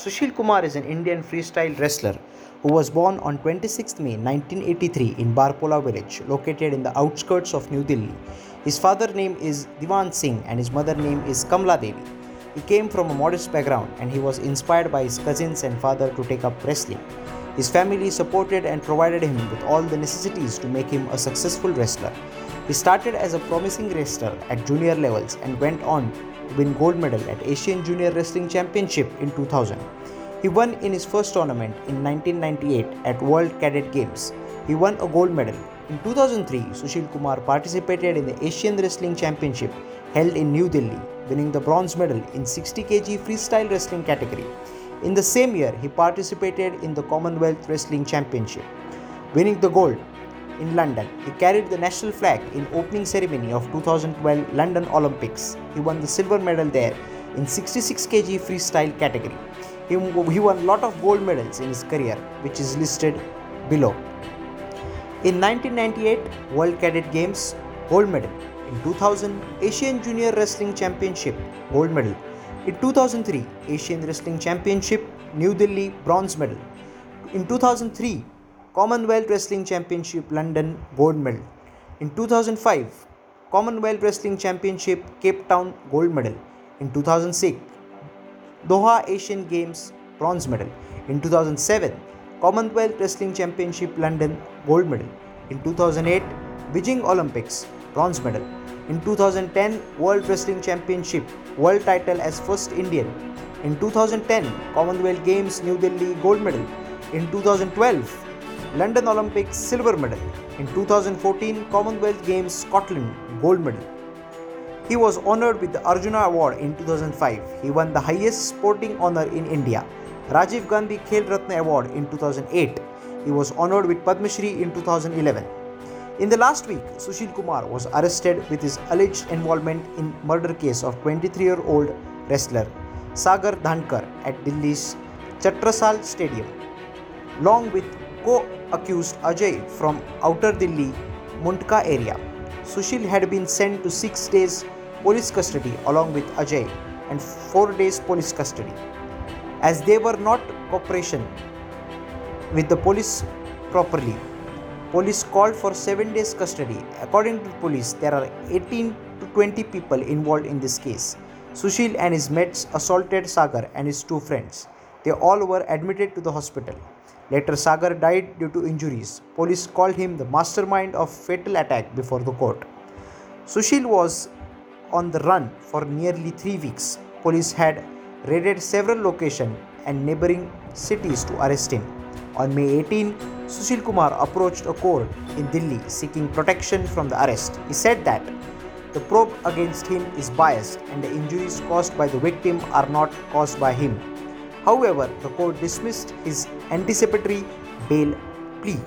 Sushil Kumar is an Indian freestyle wrestler who was born on 26 May 1983 in Barpola village located in the outskirts of New Delhi. His father name is Diwan Singh and his mother name is Kamla Devi. He came from a modest background and he was inspired by his cousins and father to take up wrestling. His family supported and provided him with all the necessities to make him a successful wrestler. He started as a promising wrestler at junior levels and went on to win gold medal at Asian Junior Wrestling Championship in 2000. He won in his first tournament in 1998 at World Cadet Games. He won a gold medal. In 2003, Sushil Kumar participated in the Asian Wrestling Championship held in New Delhi, winning the bronze medal in 60 kg freestyle wrestling category. In the same year, he participated in the Commonwealth Wrestling Championship, winning the gold in London. He carried the national flag in opening ceremony of 2012 London Olympics. He won the silver medal there in 66 kg freestyle category. He, he won a lot of gold medals in his career, which is listed below. In 1998 World Cadet Games, gold medal. In 2000 Asian Junior Wrestling Championship, gold medal. In 2003 Asian Wrestling Championship, New Delhi, bronze medal. In 2003 Commonwealth Wrestling Championship London gold medal. In 2005 Commonwealth Wrestling Championship Cape Town gold medal. In 2006 Doha Asian Games bronze medal. In 2007 Commonwealth Wrestling Championship London gold medal. In 2008 Beijing Olympics bronze medal. In 2010 World Wrestling Championship world title as first Indian. In 2010 Commonwealth Games New Delhi gold medal. In 2012 London Olympics silver medal. In 2014 Commonwealth Games Scotland gold medal. He was honored with the Arjuna Award in 2005. He won the highest sporting honor in India, Rajiv Gandhi Khel Ratna Award in 2008. He was honored with Padma Shri in 2011. In the last week, Sushil Kumar was arrested with his alleged involvement in murder case of 23-year-old wrestler Sagar Dhankar at Delhi's Chhatrasal Stadium, along with co-accused Ajay from Outer Delhi, Mundka area. Sushil had been sent to 6 days police custody along with Ajay and 4 days police custody. As they were not cooperation with the police properly, police called for 7 days custody. According to police, there are 18 to 20 people involved in this case. Sushil and his mates assaulted Sagar and his two friends. They all were admitted to the hospital. Later, Sagar died due to injuries. Police called him the mastermind of fatal attack before the court. Sushil was on the run for nearly three weeks. Police had raided several locations and neighboring cities to arrest him. On May 18, Sushil Kumar approached a court in Delhi seeking protection from the arrest. He said that the probe against him is biased and the injuries caused by the victim are not caused by him. However, the court dismissed his anticipatory bail plea.